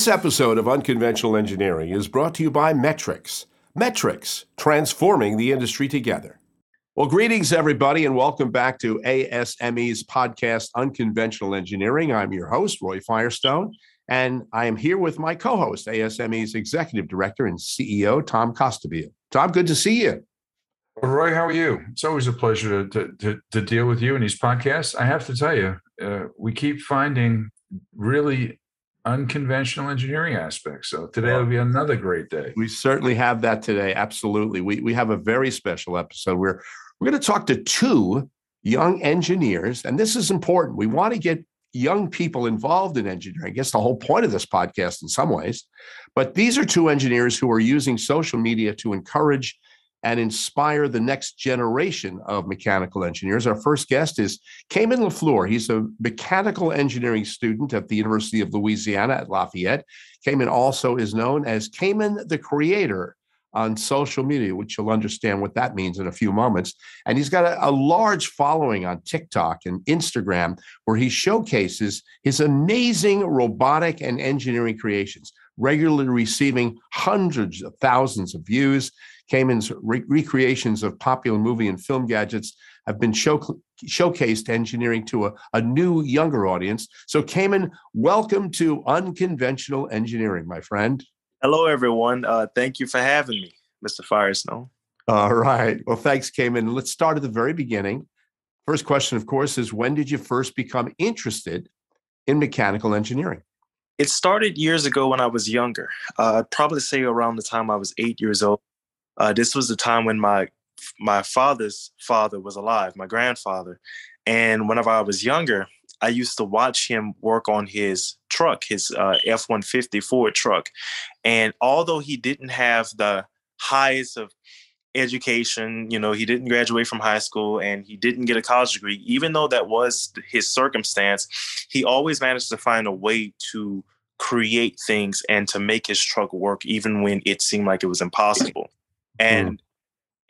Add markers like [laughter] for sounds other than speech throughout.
This episode of Unconventional Engineering is brought to you by Metrics. Metrics, transforming the industry together. Well, greetings, everybody, and welcome back to ASME's podcast, Unconventional Engineering. I'm your host, Roy Firestone, and I am here with my co host, ASME's Executive Director and CEO, Tom Costabile. Tom, good to see you. Roy, how are you? It's always a pleasure to, to, to deal with you in these podcasts. I have to tell you, uh, we keep finding really unconventional engineering aspects. So today will be another great day. We certainly have that today. Absolutely. We, we have a very special episode where we're going to talk to two young engineers. And this is important. We want to get young people involved in engineering. I guess the whole point of this podcast in some ways. But these are two engineers who are using social media to encourage and inspire the next generation of mechanical engineers. Our first guest is Kaemen LaFleur. He's a mechanical engineering student at the University of Louisiana at Lafayette. Kaemen also is known as Kaemen the Creator on social media, which you'll understand what that means in a few moments. And he's got a, a, large following on TikTok and Instagram where he showcases his amazing robotic and engineering creations, regularly receiving hundreds of thousands of views. Kaemen's re- recreations of popular movie and film gadgets have been show- showcased engineering to a, a new, younger audience. So, Kaemen, welcome to Unconventional Engineering, my friend. Hello, everyone. Uh, thank you for having me, Mr. Firestone. All right. Well, thanks, Kaemen. Let's start at the very beginning. First question, of course, is when did you first become interested in mechanical engineering? It started years ago when I was younger. Uh, I'd probably say around the time I was eight years old. Uh, this was the time when my my father's father was alive, my grandfather, and whenever I was younger, I used to watch him work on his truck, his uh, F one fifty Ford truck, and although he didn't have the highest of education, you know, he didn't graduate from high school and he didn't get a college degree, even though that was his circumstance, he always managed to find a way to create things and to make his truck work, even when it seemed like it was impossible. Mm. And mm.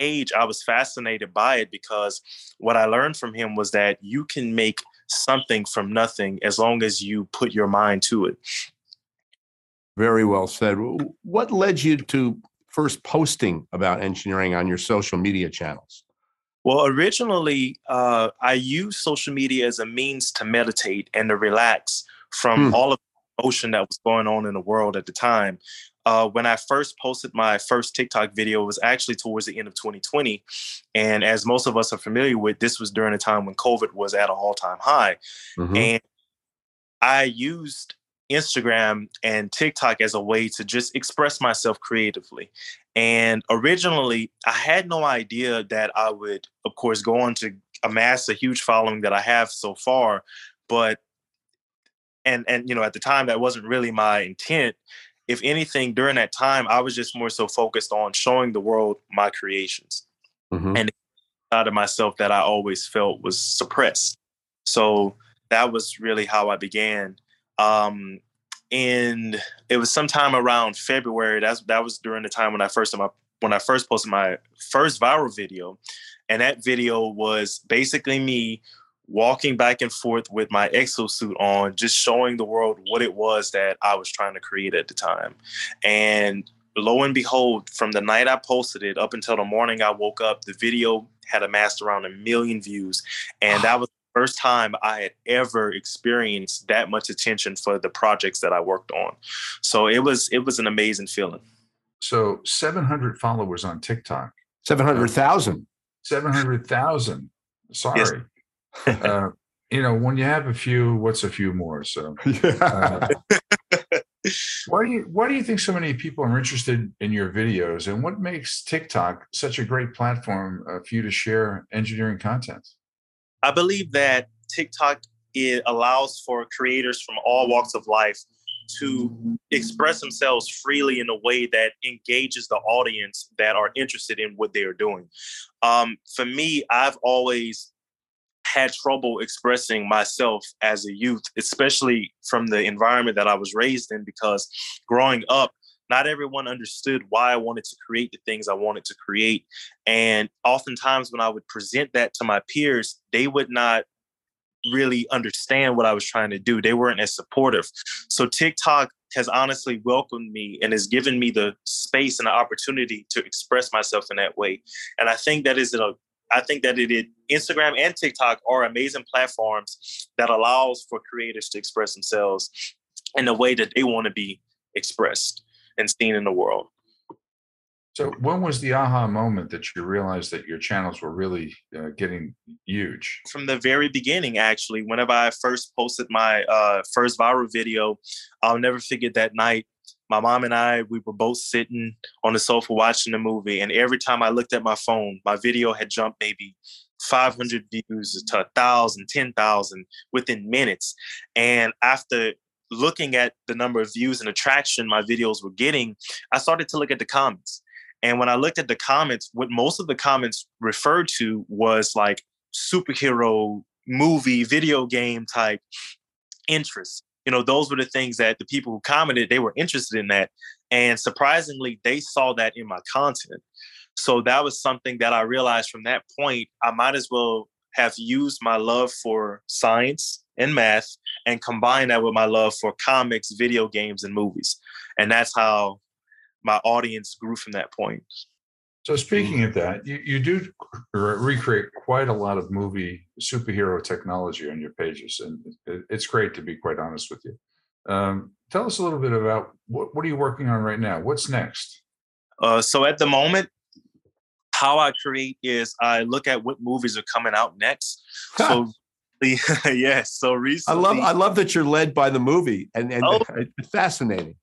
age, I was fascinated by it because what I learned from him was that you can make something from nothing as long as you put your mind to it. Very well said. What led you to first posting about engineering on your social media channels? Well, originally, uh, I used social media as a means to meditate and to relax from hmm. all of the emotion that was going on in the world at the time uh, when I first posted my first TikTok video it was actually towards the end of 2020. And as most of us are familiar with, this was during a time when COVID was at an all time high. Mm-hmm. And I used Instagram and TikTok as a way to just express myself creatively. And originally, I had no idea that I would, of course, go on to amass a huge following that I have so far. But and and you know at the time that wasn't really my intent if anything, during that time, I was just more so focused on showing the world my creations mm-hmm. and out of myself that I always felt was suppressed. So that was really how I began. Um, and it was sometime around February. That's that was during the time when I first my when I first posted my first viral video, and that video was basically me walking back and forth with my exosuit on, just showing the world what it was that I was trying to create at the time. And lo and behold, from the night I posted it up until the morning I woke up, the video had amassed around a million views. And that was the first time I had ever experienced that much attention for the projects that I worked on. So it was it was an amazing feeling. So 700 followers on TikTok. 700,000. 700,000. Sorry. Yes uh, [laughs] you know, when you have a few, what's a few more? So, uh, [laughs] why do you why do you think so many people are interested in your videos, and what makes TikTok such a great platform uh, for you to share engineering content? I believe that TikTok it allows for creators from all walks of life to express themselves freely in a way that engages the audience that are interested in what they are doing. Um, for me, I've always had trouble expressing myself as a youth, especially from the environment that I was raised in, because growing up, not everyone understood why I wanted to create the things I wanted to create. And oftentimes, when I would present that to my peers, they would not really understand what I was trying to do. They weren't as supportive. So, TikTok has honestly welcomed me and has given me the space and the opportunity to express myself in that way. And I think that is a I think that it, it Instagram and TikTok are amazing platforms that allows for creators to express themselves in the way that they want to be expressed and seen in the world. So, when was the aha moment that you realized that your channels were really uh, getting huge? From the very beginning, actually. Whenever I first posted my uh, first viral video, I'll never forget that night. My mom and I, we were both sitting on the sofa watching the movie, and every time I looked at my phone, my video had jumped maybe 500 views to 1,000, 10,000 within minutes. And after looking at the number of views and attraction my videos were getting, I started to look at the comments. And when I looked at the comments, what most of the comments referred to was like superhero movie, video game type interests. You know, those were the things that the people who commented, they were interested in that. And surprisingly, they saw that in my content. So that was something that I realized from that point, I might as well have used my love for science and math and combine that with my love for comics, video games, and movies. And that's how my audience grew from that point. So speaking of that, you, you do recreate quite a lot of movie superhero technology on your pages, and it's great to be quite honest with you. Um, tell us a little bit about what, what are you working on right now? What's next? Uh, so at the moment, how I create is I look at what movies are coming out next. So [laughs] yes, so recently I love I love that you're led by the movie and and oh. it's fascinating.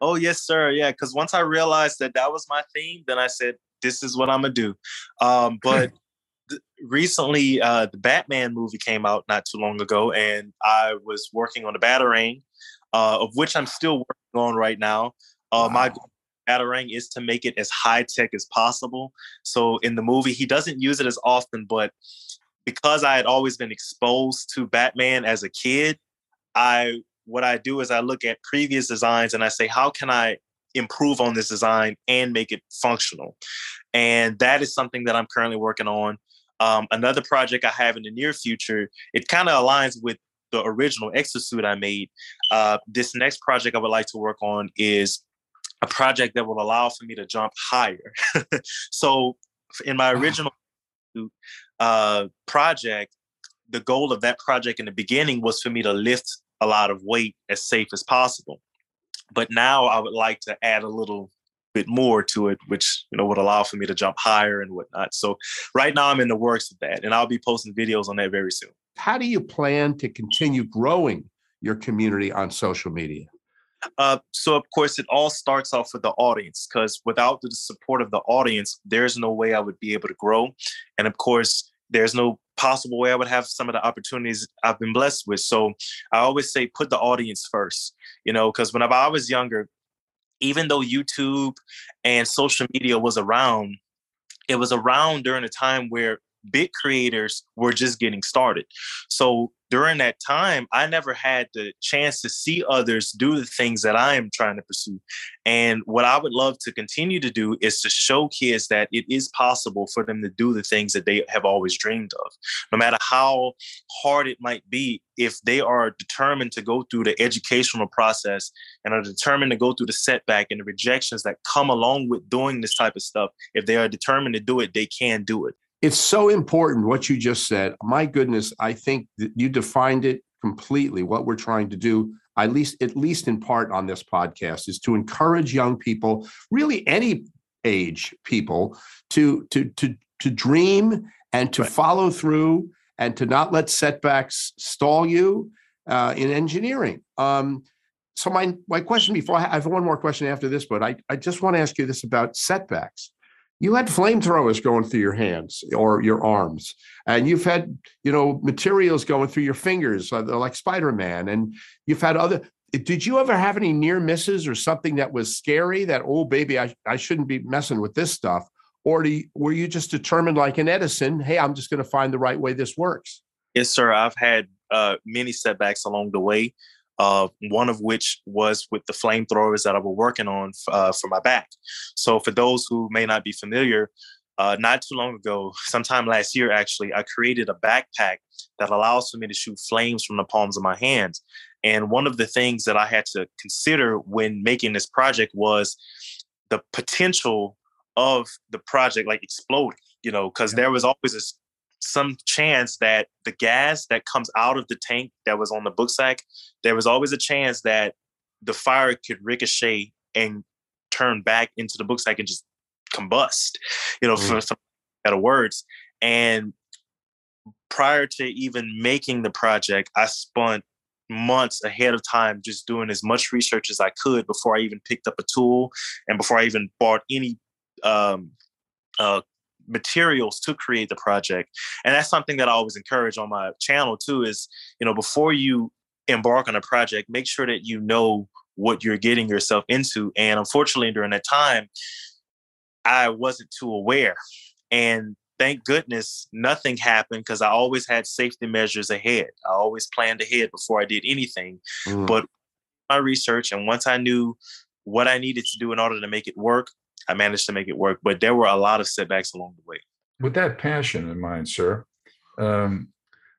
Oh yes, sir. Yeah, because once I realized that that was my theme, then I said, "This is what I'm gonna do." Um, but [laughs] th- recently, uh, the Batman movie came out not too long ago, and I was working on the Batarang, uh, of which I'm still working on right now. Uh, wow. My Batarang is to make it as high tech as possible. So in the movie, he doesn't use it as often, but because I had always been exposed to Batman as a kid, I what I do is I look at previous designs and I say, how can I improve on this design and make it functional? And that is something that I'm currently working on. Um, another project I have in the near future, it kind of aligns with the original exosuit I made. Uh, this next project I would like to work on is a project that will allow for me to jump higher. [laughs] so in my original uh, project, the goal of that project in the beginning was for me to lift a lot of weight as safe as possible. But now I would like to add a little bit more to it, which you know would allow for me to jump higher and whatnot. So right now I'm in the works of that, and I'll be posting videos on that very soon. How do you plan to continue growing your community on social media? Uh, so of course it all starts off with the audience because without the support of the audience there's no way i would be able to grow and of course there's no possible way I would have some of the opportunities I've been blessed with. So I always say put the audience first, you know, because whenever I was younger, even though YouTube and social media was around, it was around during a time where big creators were just getting started. So during that time, I never had the chance to see others do the things that I am trying to pursue. And what I would love to continue to do is to show kids that it is possible for them to do the things that they have always dreamed of. No matter how hard it might be, if they are determined to go through the educational process and are determined to go through the setback and the rejections that come along with doing this type of stuff, if they are determined to do it, they can do it. It's so important what you just said. My goodness, I think that you defined it completely. What we're trying to do, at least at least in part on this podcast, is to encourage young people, really any age people, to to to to dream and to right. follow through and to not let setbacks stall you uh, in engineering. Um, so my my question before I have one more question after this, but I, I just want to ask you this about setbacks you had flamethrowers going through your hands or your arms and you've had you know materials going through your fingers uh, like spider-man and you've had other did you ever have any near misses or something that was scary that oh baby i, I shouldn't be messing with this stuff? Or you, were you just determined like an edison hey i'm just going to find the right way this works? Yes sir i've had uh, many setbacks along the way uh, one of which was with the flamethrowers that I was working on uh, for my back. So, for those who may not be familiar, uh, not too long ago, [laughs] sometime last year actually, I created a backpack that allows for me to shoot flames from the palms of my hands. And one of the things that I had to consider when making this project was the potential of the project like exploding, you know, because there was always a, some chance that the gas that comes out of the tank that was on the book sack, there was always a chance that the fire could ricochet and turn back into the book sack and just combust, you know, mm. for some better words. And prior to even making the project, I spent months ahead of time just doing as much research as I could before I even picked up a tool and before I even bought any um, uh, materials to create the project. And that's something that I always encourage on my channel too is, you know, before you embark on a project, make sure that you know what you're getting yourself into. And unfortunately, during that time, I wasn't too aware. And thank goodness nothing happened because I always had safety measures ahead. I always planned ahead before I did anything. Mm. But my research, and once I knew what I needed to do in order to make it work, I managed to make it work. But there were a lot of setbacks along the way. With that passion in mind, sir, um,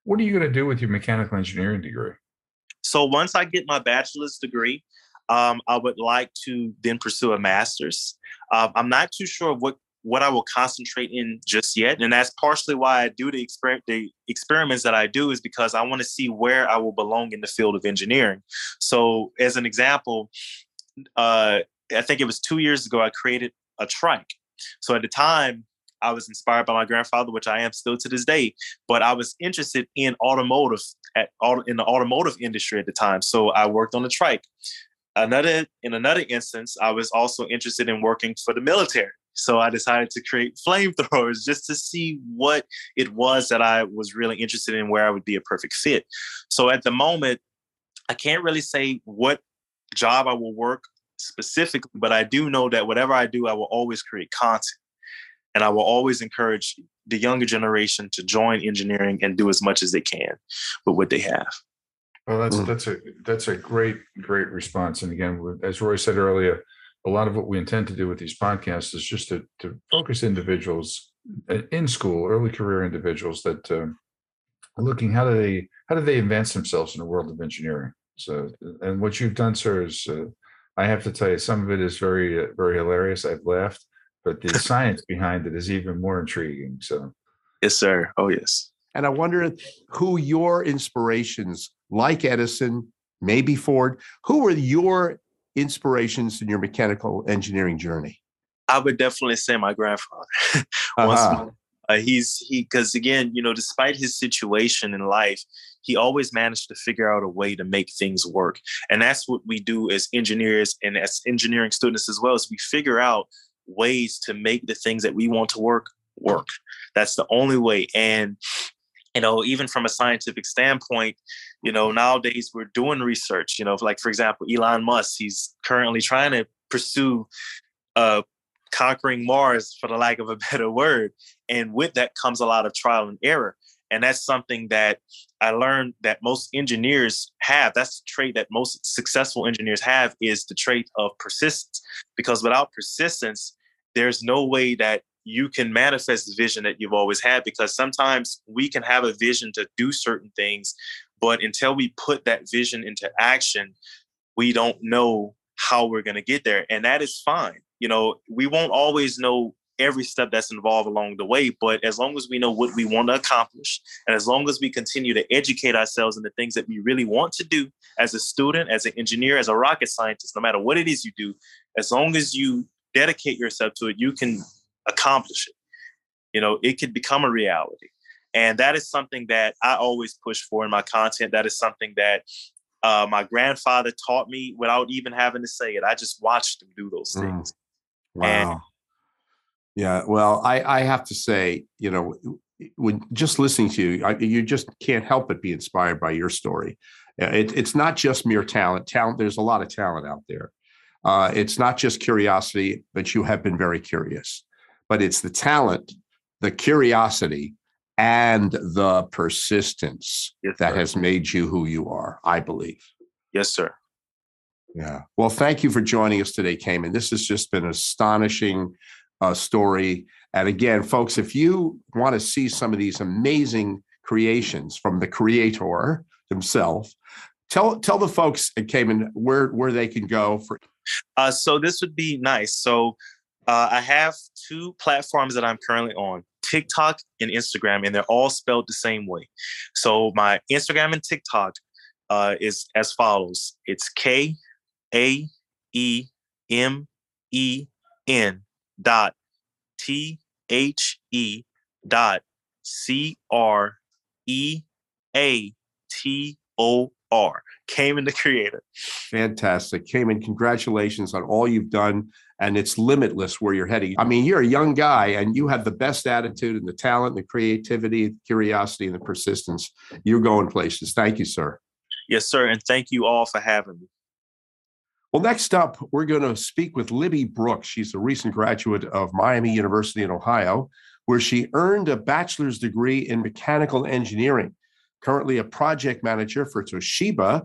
what are you going to do with your mechanical engineering degree? So once I get my bachelor's degree, um, I would like to then pursue a master's. Uh, I'm not too sure what what I will concentrate in just yet, and that's partially why I do the exper- the experiments that I do is because I want to see where I will belong in the field of engineering. So, as an example, uh, I think it was two years ago I created a trike. So at the time, I was inspired by my grandfather, which I am still to this day. But I was interested in automotive at in the automotive industry at the time, so I worked on the trike. Another in another instance, I was also interested in working for the military. So I decided to create flamethrowers just to see what it was that I was really interested in, where I would be a perfect fit. So at the moment, I can't really say what job I will work specifically, but I do know that whatever I do, I will always create content. And I will always encourage the younger generation to join engineering and do as much as they can with what they have. Well, that's mm. that's a that's a great great response. And again, as Roy said earlier, a lot of what we intend to do with these podcasts is just to to focus individuals in school, early career individuals that uh, are looking how do they how do they advance themselves in the world of engineering. So, and what you've done, sir, is uh, I have to tell you, some of it is very uh, very hilarious. I've laughed, but the [laughs] science behind it is even more intriguing. So, yes, sir. Oh, yes. And I wonder who your inspirations like Edison, maybe Ford, who were your inspirations in your mechanical engineering journey? I would definitely say my grandfather. [laughs] uh-huh. uh, he's he because again, you know, despite his situation in life, he always managed to figure out a way to make things work. And that's what we do as engineers and as engineering students as well. Is we figure out ways to make the things that we want to work work. That's the only way. And you know, even from a scientific standpoint, you know, nowadays we're doing research. You know, like for example, Elon Musk, he's currently trying to pursue uh, conquering Mars, for the lack of a [laughs] better word. And with that comes a lot of trial and error. And that's something that I learned that most engineers have. That's the trait that most successful engineers have is the trait of persistence. Because without persistence, there's no way that you can manifest the vision that you've always had because sometimes we can have a vision to do certain things but until we put that vision into action we don't know how we're going to get there and that is fine you know we won't always know every step that's involved along the way but as long as we know what we want to accomplish and as long as we continue to educate ourselves in the things that we really want to do as a student as an engineer as a rocket scientist no matter what it is you do as long as you dedicate yourself to it you can accomplish it. You know, it could become a reality. And that is something that I always push for in my content. That is something that uh, my grandfather taught me without even having to say it. I just watched him do those mm. things. Mm. Wow. And, yeah. Well, I, I have to say, you know, when just listening to you, I, you just can't help but be inspired by your story. It, it's not just mere talent. Talent. There's a lot of talent out there. Uh, it's not just curiosity, but you have been very curious but it's the talent, the curiosity, and the persistence yes, that has made you who you are, I believe. Yes, sir. Yeah. Well, thank you for joining us today, Kaemen. This has just been astonishing uh, story. And again, folks, if you want to see some of these amazing creations from the creator himself, tell tell the folks at Kaemen where where they can go for. Uh, so this would be nice. So uh, I have two platforms that I'm currently on. TikTok and Instagram, and they're all spelled the same way. So my Instagram and TikTok uh, is as follows: it's K A E M E N dot T H E dot C R E A T O R. Kaemen the creator. Fantastic. Kaemen, congratulations on all you've done. And it's limitless where you're heading. I mean, you're a young guy and you have the best attitude and the talent, and the creativity, the curiosity, and the persistence. You're going places. Thank you, sir. Yes, sir. And thank you all for having me. Well, next up, we're going to speak with Libby Brooks. She's a recent graduate of Miami University in Ohio, where she earned a bachelor's degree in mechanical engineering. Currently a project manager for Toshiba,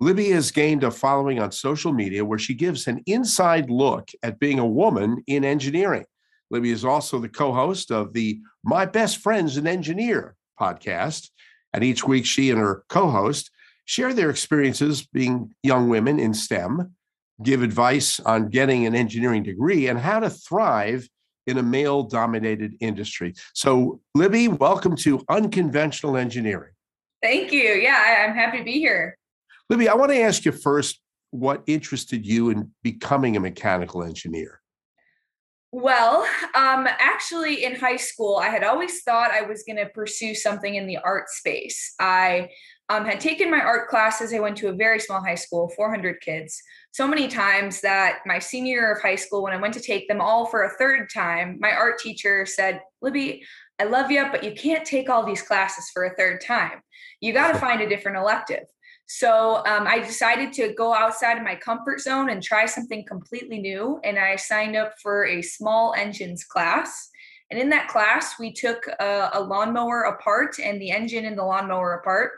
Libby has gained a following on social media where she gives an inside look at being a woman in engineering. Libby is also the co host of the My Best Friend's an Engineer podcast. And each week, she and her co host share their experiences being young women in STEM, give advice on getting an engineering degree, and how to thrive in a male dominated industry. So, Libby, welcome to Unconventional Engineering. Thank you. Yeah, I'm happy to be here. Libby, I want to ask you first what interested you in becoming a mechanical engineer? Well, um, actually, in high school, I had always thought I was going to pursue something in the art space. I um, had taken my art classes. I went to a very small high school, 400 kids, so many times that my senior year of high school, when I went to take them all for a third time, my art teacher said, Libby, I love you, but you can't take all these classes for a third time. You got to find a different elective. So um, I decided to go outside of my comfort zone and try something completely new. And I signed up for a small engines class. And in that class, we took a, a lawnmower apart and the engine in the lawnmower apart,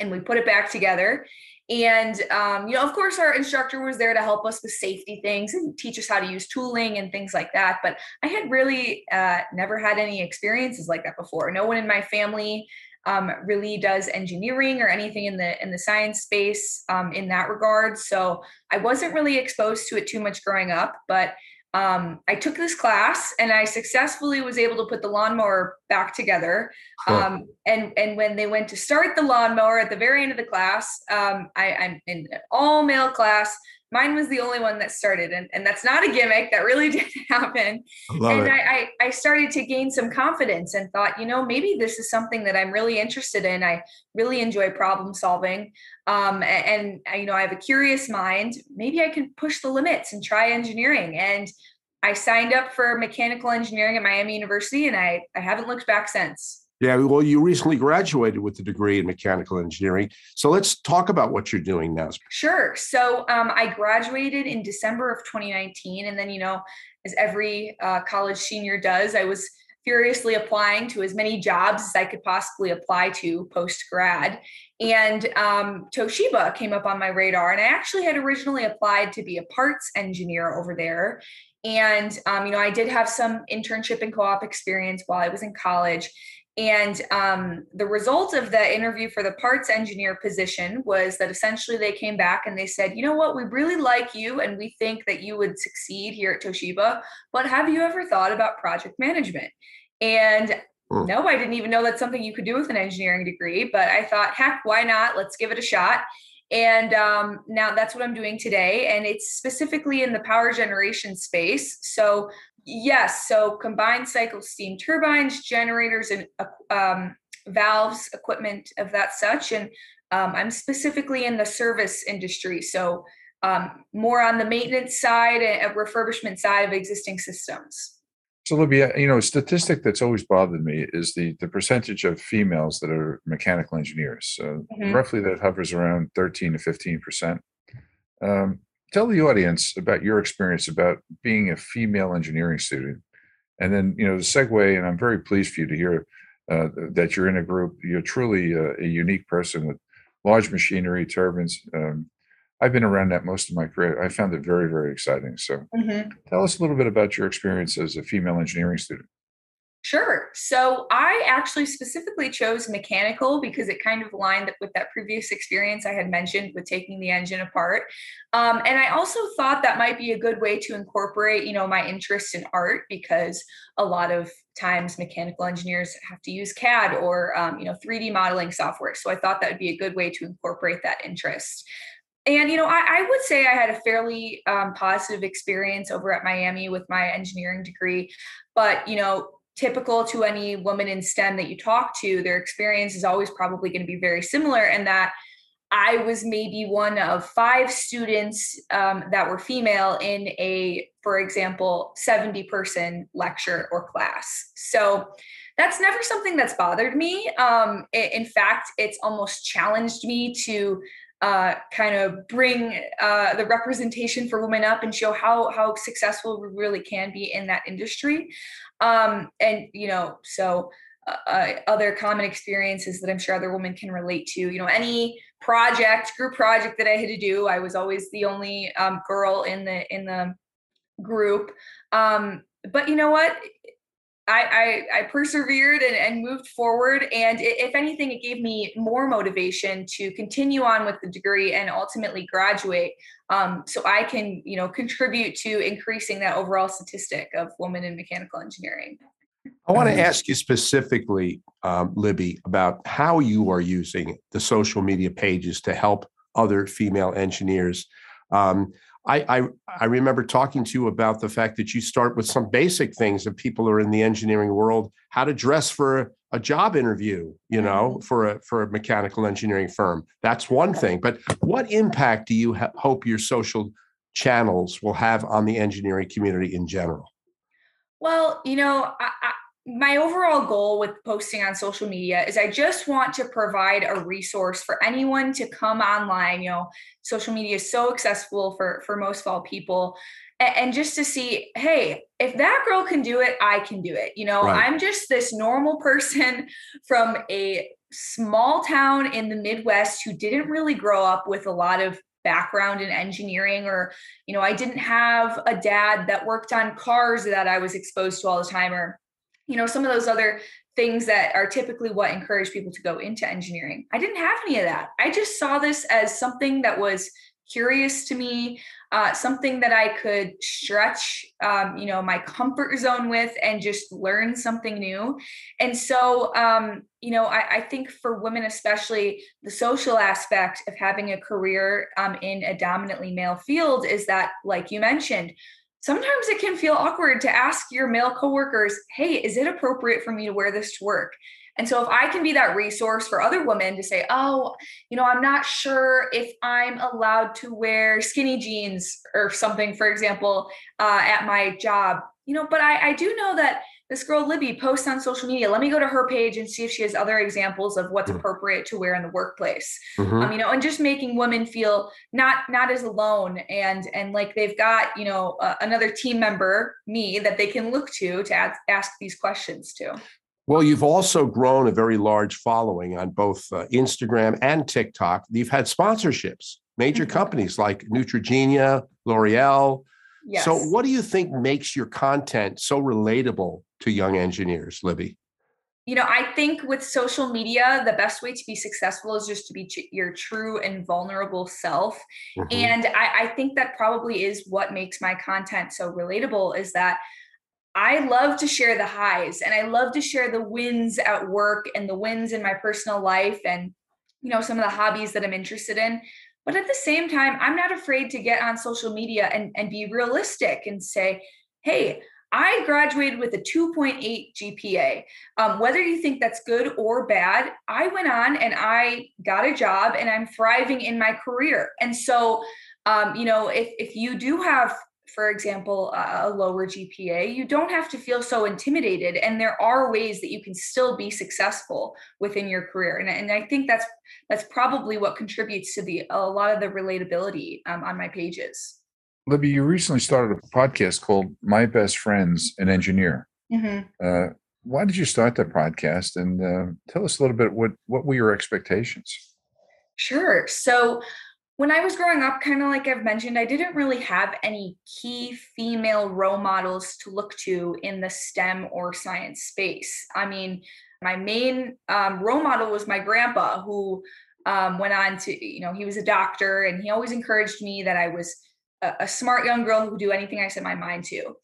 and we put it back together. And, um, you know, of course, our instructor was there to help us with safety things and teach us how to use tooling and things like that. But I had really uh, never had any experiences like that before. No one in my family um, really does engineering or anything in the in the science space um, in that regard. So I wasn't really exposed to it too much growing up, but um, I took this class and I successfully was able to put the lawnmower back together. Um, and and when they went to start the lawnmower at the very end of the class, um, I, I'm in an all male class mine was the only one that started and, and that's not a gimmick that really [laughs] did happen. And I, I, I started to gain some confidence and thought you know maybe this is something that i'm really interested in. I really enjoy problem solving um, and, and you know i have a curious mind. Maybe i can push the limits and try engineering. And i signed up for mechanical engineering at miami university and i, I haven't looked back since yeah, well, you recently graduated with a degree in mechanical engineering. So let's talk about what you're doing now. Sure. So um, I graduated in December of 2019. And then, you know, as every uh, college senior does, I was furiously applying to as many jobs as I could possibly apply to post grad. And um, Toshiba came up on my radar. And I actually had originally applied to be a parts engineer over there. And, um, you know, I did have some internship and co op experience while I was in college. And um, the result of the interview for the parts engineer position was that essentially they came back and they said, you know what, we really like you and we think that you would succeed here at Toshiba, but have you ever thought about project management? And hmm. no, I didn't even know that's something you could do with an engineering degree, but I thought, heck, why not? Let's give it a shot. And um, now that's what I'm doing today. And it's specifically in the power generation space. So Yes. So combined cycle steam turbines, generators, and um, valves, equipment of that such. And um, I'm specifically in the service industry. So um, more on the maintenance side and refurbishment side of existing systems. So, Libby, you know, a statistic that's always bothered me is the the percentage of females that are mechanical engineers. Uh, mm-hmm. Roughly, that hovers around thirteen to fifteen percent. Um, tell the audience about your experience about being a female engineering student. And then you know the segue and i'm very pleased for you to hear uh, that you're in a group you're truly a, a unique person with large machinery turbines. Um, i've been around that most of my career. I found it very very exciting. So mm-hmm. tell us a little bit about your experience as a female engineering student Sure. So I actually specifically chose mechanical because it kind of aligned with that previous experience I had mentioned with taking the engine apart. Um, and I also thought that might be a good way to incorporate, you know, my interest in art because a lot of times mechanical engineers have to use CAD or, um, you know, 3D modeling software. So I thought that would be a good way to incorporate that interest. And you know, I, I, would say I had a fairly um, positive experience over at Miami with my engineering degree. But you know, typical to any woman in STEM that you talk to, their experience is always probably going to be very similar, and that I was maybe one of five students um, that were female in a, for example, 70 person lecture or class. So that's never something that's bothered me. Um, in fact, it's almost challenged me to uh, kind of bring uh, the representation for women up and show how how successful we really can be in that industry. Um, and you know, so uh, uh, other common experiences that I'm sure other women can relate to. You know, any project, group project that I had to do, I was always the only um, girl in the in the group. Um, but you know what? I, I, I persevered and, and moved forward. And if anything, it gave me more motivation to continue on with the degree and ultimately graduate. Um, so I can, you know, contribute to increasing that overall statistic of women in mechanical engineering. I want to mm-hmm. ask you specifically, um, Libby, about how you are using the social media pages to help other female engineers. Um, I, I, I remember talking to you about the fact that you start with some basic things that people are in the engineering world, how to dress for a, job interview, you know, mm-hmm. for a for a mechanical engineering firm. That's one thing. But what impact do you ha- hope your social channels will have on the engineering community in general? Well, you know, I, my overall goal with posting on social media is I just want to provide a resource for anyone to come online. You know, social media is so accessible for for most of all people, and, and just to see, hey, if that girl can do it, I can do it. You know, right. I'm just this normal person [laughs] from a small town in the Midwest who didn't really grow up with a lot of background in engineering or you know i didn't have a dad that worked on cars that i was exposed to all the time or you know some of those other things that are typically what encourage people to go into engineering. I didn't have any of that. I just saw this as something that was curious to me uh, something that i could stretch um, you know my comfort zone with and just learn something new. And so um, you know I, I, think for women especially the social aspect of having a career um, in a dominantly male field is that like you mentioned sometimes it can feel awkward to ask your male coworkers, hey, is it appropriate for me to wear this to work? And so if I can be that resource for other women to say, oh, you know, I'm not sure if I'm allowed to wear skinny jeans or something, for example, uh, at my job, you know, but I, I do know that this girl Libby posts on social media. Let me go to her page and see if she has other examples of what's mm-hmm. appropriate to wear in the workplace. Mm-hmm. Um, you know, and just making women feel not not as alone and and like they've got you know uh, another team member, me, that they can look to to ask, ask these questions to. Well, you've also grown a very large following on both uh, Instagram and TikTok. You've had sponsorships, major mm-hmm. companies like Neutrogena, L'Oreal. Yes. So, what do you think makes your content so relatable to young engineers, Libby? You know, I think with social media, the best way to be successful is just to be your true and vulnerable self. Mm-hmm. And I, I think that probably is what makes my content so relatable is that I love to share the highs and I love to share the wins at work and the wins in my personal life and, you know, some of the hobbies that I'm interested in. But at the same time, I'm not afraid to get on social media and, and be realistic and say, hey, I graduated with a 2.8 GPA. Um, whether you think that's good or bad, I went on and I got a job and I'm thriving in my career. And so, um, you know, if, if you do have, for example, a lower GPA, you don't have to feel so intimidated. And there are ways that you can still be successful within your career. And, and I think that's that's probably what contributes to the a lot of the relatability um, on my pages. Libby, you recently started a podcast called My Best Friends, an Engineer. Mm-hmm. Uh, why did you start that podcast? And uh, tell us a little bit what what were your expectations? Sure. So when I was growing up, kind of like I've mentioned, I didn't really have any key female role models to look to in the STEM or science space. I mean, my main um, role model was my grandpa, who um, went on to, you know, he was a doctor and he always encouraged me that I was a, smart young girl who would do anything I set my mind to.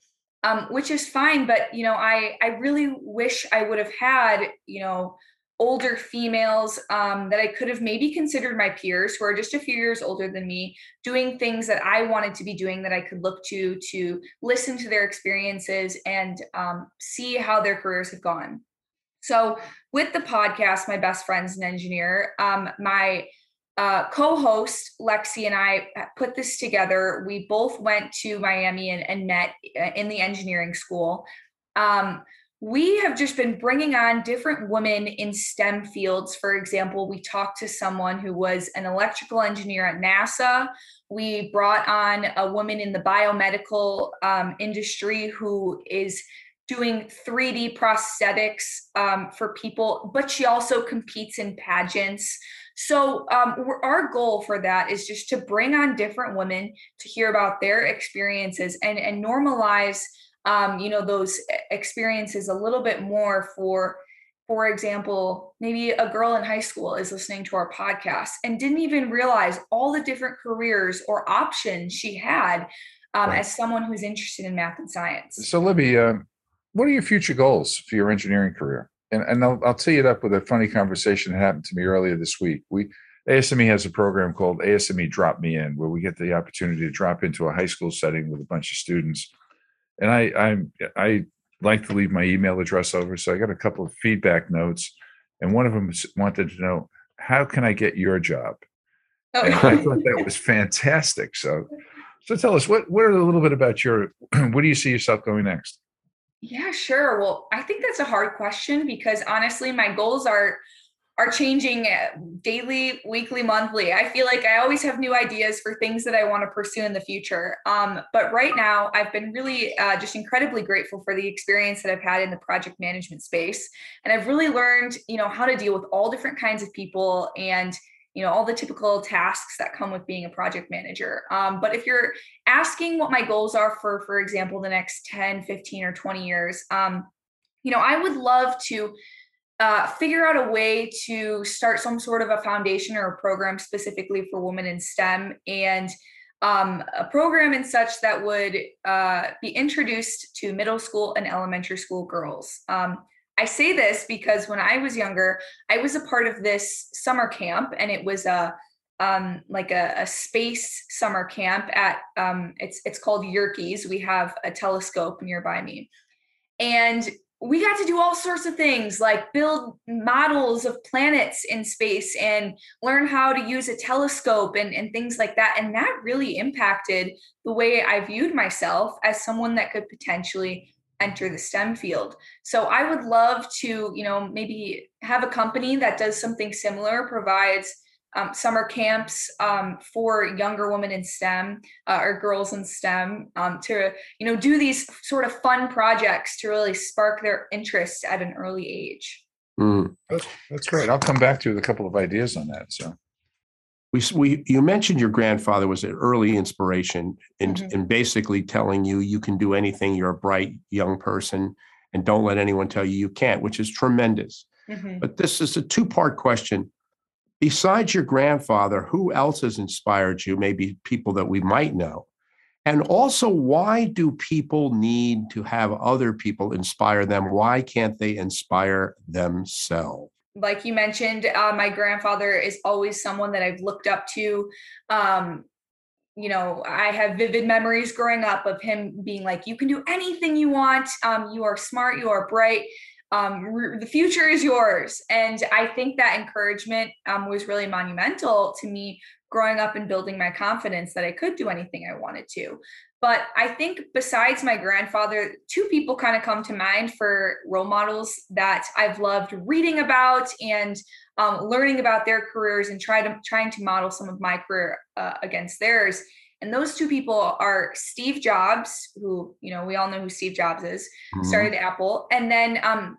Um, which is fine, but you know, I I really wish I would have had, you know, older females um, that I could have maybe considered my peers who are just a few years older than me, doing things that I wanted to be doing that I could look to to listen to their experiences and um, see how their careers have gone. So, with the podcast, my best friend's an engineer. Um, my uh, co-host Lexi and I put this together. We both went to Miami and, and met uh, in the engineering school. Um, we have just been bringing on different women in STEM fields. For example, we talked to someone who was an electrical engineer at NASA. We brought on a woman in the biomedical um, industry who is doing 3D prosthetics um, for people, but she also competes in pageants. So, um, our goal for that is just to bring on different women to hear about their experiences and, and normalize um, you know those experiences a little bit more for for example maybe a girl in high school is listening to our podcast and didn't even realize all the different careers or options she had um, right. as someone who's interested in math and science so libby uh, what are your future goals for your engineering career and, and I'll, I'll tee it up with a funny conversation that happened to me earlier this week we ASME has a program called ASME Drop Me In, where we get the opportunity to drop into a high school setting with a bunch of students and I I I like to leave my email address over. So I got a couple of feedback notes, and one of them wanted to know how can I get your job. Oh. And I thought that was fantastic. So so tell us what what are a little bit about your [clears throat] what do you see yourself going next? Yeah, sure. Well, I think that's a hard question because honestly, my goals are are changing uh, daily, weekly, monthly. I feel like I always have new ideas for things that I want to pursue in the future. Um, but right now, I've been really uh, just incredibly grateful for the experience that I've had in the project management space, and I've really learned, you know, how to deal with all different kinds of people and you know all the typical tasks that come with being a project manager um, but if you're asking what my goals are for for example the next 10 15 or 20 years um, you know i would love to uh, figure out a way to start some sort of a foundation or a program specifically for women in STEM and um, a program and such that would uh, be introduced to middle school and elementary school girls. Um, I say this because when I was younger, I was a part of this summer camp, and it was a um, like a, a, space summer camp at um, it's it's called Yerkes. We have a telescope nearby me, and we got to do all sorts of things like build models of planets in space and learn how to use a telescope and, and things like that. And that really impacted the way I viewed myself as someone that could potentially enter the STEM field. So I would love to, you know, maybe have a company that does something similar, provides um, summer camps um, for younger women in STEM uh, or girls in STEM um, to you know do these sort of fun projects to really spark their interest at an early age. Mm. That's, that's great. I'll come back to you with a couple of ideas on that. So. We, we you mentioned your grandfather was an early inspiration in, mm-hmm. in basically telling you you can do anything you're a bright young person and don't let anyone tell you you can't which is tremendous mm-hmm. but this is a two part question besides your grandfather, who else has inspired you? Maybe people that we might know. And also, why do people need to have other people inspire them? Why can't they inspire themselves? Like you mentioned, uh, my grandfather is always someone that I've looked up to. Um, you know, I have vivid memories growing up of him being like, you can do anything you want. Um, you are smart, you are bright um, re- the future is yours. And I think that encouragement um, was really monumental to me growing up and building my confidence that I could do anything I wanted to. But I think besides my grandfather, two people kind of come to mind for role models that I've loved reading about and um, learning about their careers and try to trying to model some of my career uh, against theirs. And those two people are Steve Jobs, who, you know, we all know who Steve Jobs is, mm-hmm. started Apple, and then um,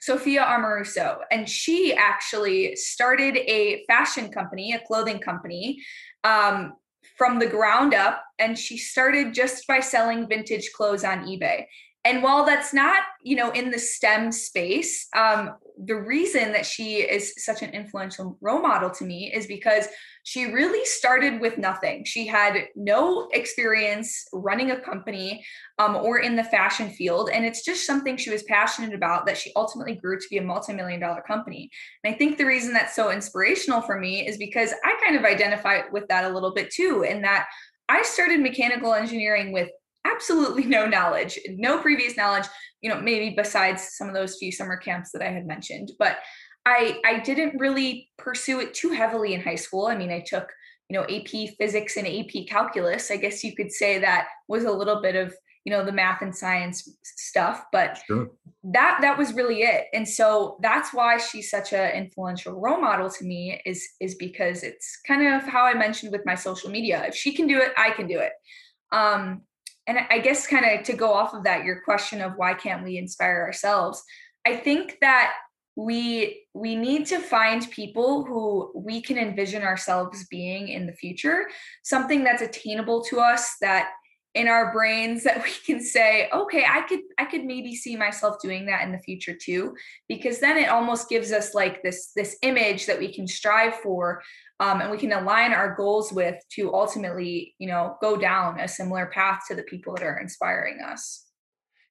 Sophia Amoruso. And she actually started a fashion company, a clothing company, um, from the ground up. And she started just by selling vintage clothes on eBay. And while that's not, you know, in the STEM space, um, the reason that she is such an influential role model to me is because she really started with nothing. She had no experience running a company um, or in the fashion field. And it's just something she was passionate about that she ultimately grew to be a multi million dollar company. And I think the reason that's so inspirational for me is because I kind of identify with that a little bit too, in that I started mechanical engineering with absolutely no knowledge, no previous knowledge, you know, maybe besides some of those few summer camps that I had mentioned. But I I didn't really pursue it too heavily in high school. I mean, I took, you know, AP physics and AP calculus. I guess you could say that was a little bit of, you know, the math and science stuff, but sure. that that was really it. And so that's why she's such an influential role model to me is is because it's kind of how I mentioned with my social media. If she can do it, I can do it. Um, and I guess kind of to go off of that, your question of why can't we inspire ourselves? I think that we we need to find people who we can envision ourselves being in the future, something that's attainable to us that in our brains that we can say okay i could i could maybe see myself doing that in the future too because then it almost gives us like this this image that we can strive for um, and we can align our goals with to ultimately you know go down a similar path to the people that are inspiring us.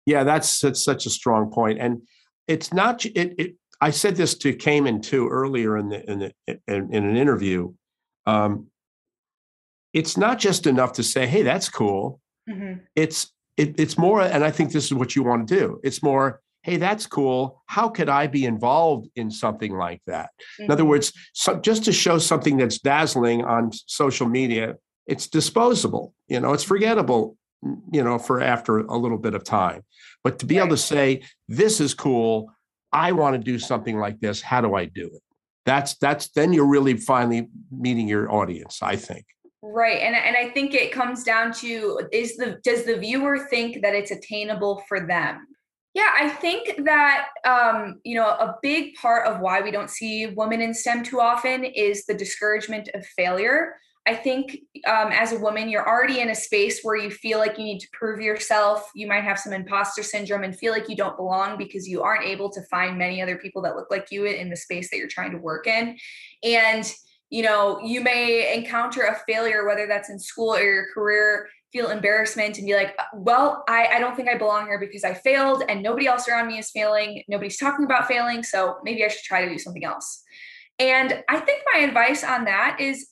Yeah that's that's such a strong point and it's not it, it i said this to Kaemen too earlier in the in the in, in an interview um, it's not just enough to say hey that's cool mm-hmm. it's it, it's more and i think this is what you want to do it's more hey, that's cool. How could I be involved in something like that? Mm-hmm. In other mm-hmm. words, so just to show something that's dazzling on social media, it's disposable, you know, it's forgettable, you know, for after a little bit of time. But to be right. able to say, this is cool, I want to do something like this, how do I do it? That's that's then you're really finally meeting your audience, I think. Right. And, and I think it comes down to is the does the viewer think that it's attainable for them? Yeah, I think that um, you know a big part of why we don't see women in STEM too often is the discouragement of failure. I think um, as a woman, you're already in a space where you feel like you need to prove yourself. You might have some imposter syndrome and feel like you don't belong because you aren't able to find many other people that look like you in the space that you're trying to work in. And you know, you may encounter a failure, whether that's in school or your career, feel embarrassment and be like, well, I, I don't think I belong here because I failed and nobody else around me is failing. Nobody's talking about failing. So maybe I should try to do something else. And I think my advice on that is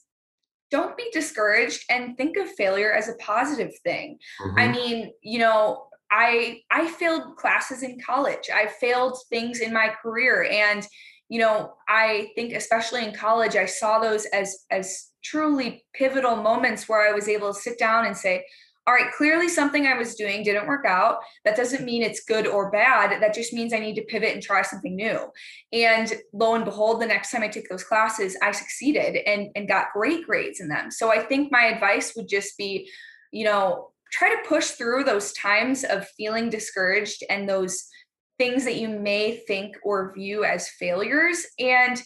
don't be discouraged and think of failure as a positive thing. Mm-hmm. I mean, you know, I I failed classes in college. I failed things in my career and you know, I think especially in college I saw those as as truly pivotal moments where I was able to sit down and say, all right, clearly something I was doing didn't work out. That doesn't mean it's good or bad. That just means I need to pivot and try something new. And lo and behold, the next time I took those classes, I succeeded and, and got great grades in them. So I think my advice would just be, you know, try to push through those times of feeling discouraged and those things that you may think or view as failures and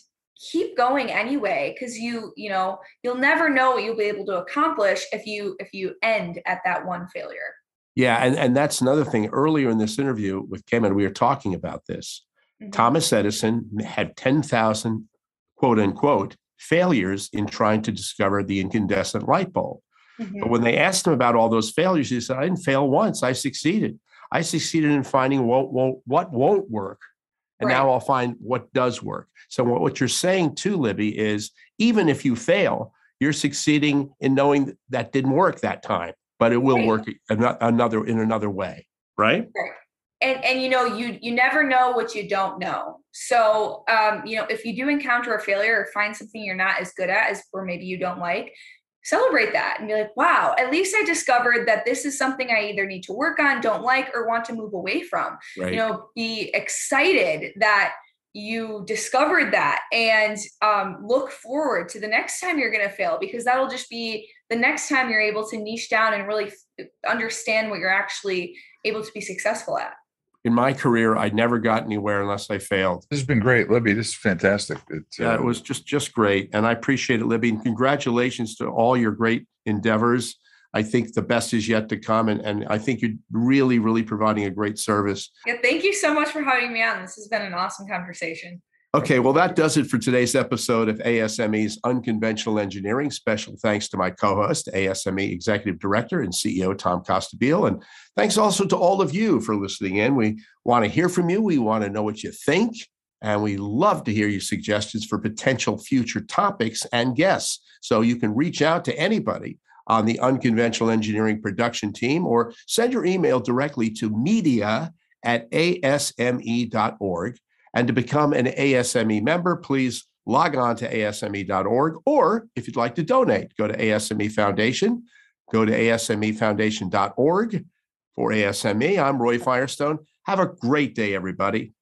keep going anyway because you you know you'll never know what you'll be able to accomplish if you if you end at that one failure yeah and and that's another thing earlier in this interview with Kaemen we were talking about this mm-hmm. thomas edison had 10,000 quote unquote failures in trying to discover the incandescent light bulb mm-hmm. but when they asked him about all those failures he said i didn't fail once i succeeded i succeeded in finding what won't what won't work and right. now I'll find what does work. So what, what you're saying too, Libby, is even if you fail, you're succeeding in knowing that didn't work that time, but it will right. work another in another way, right? Right. And and you know you you never know what you don't know. So um, you know if you do encounter a failure or find something you're not as good at as or maybe you don't like, celebrate that and be like, wow, at least I discovered that this is something I either need to work on, don't like, or want to move away from. Right. You know, be excited that you discovered that and um, look forward to the next time you're going to fail because that'll just be the next time you're able to niche down and really f- understand what you're actually able to be successful at. In my career, I never got anywhere unless I failed. This has been great, Libby. This is fantastic. It's, Yeah, uh, it was just just great, and I appreciate it, Libby. And congratulations to all your great endeavors. I think the best is yet to come, and and I think you're really really providing a great service. Yeah, thank you so much for having me on. This has been an awesome conversation. Okay, well, that does it for today's episode of ASME's Unconventional Engineering. Special thanks to my co host, ASME Executive Director and CEO Tom Costabile. And thanks also to all of you for listening in. We want to hear from you, we want to know what you think, and we love to hear your suggestions for potential future topics and guests. So you can reach out to anybody on the Unconventional Engineering production team or send your email directly to media at asme.org. And to become an ASME member, please log on to asme.org. Or if you'd like to donate, go to ASME Foundation, go to asmefoundation.org for ASME. I'm Roy Firestone. Have a great day, everybody.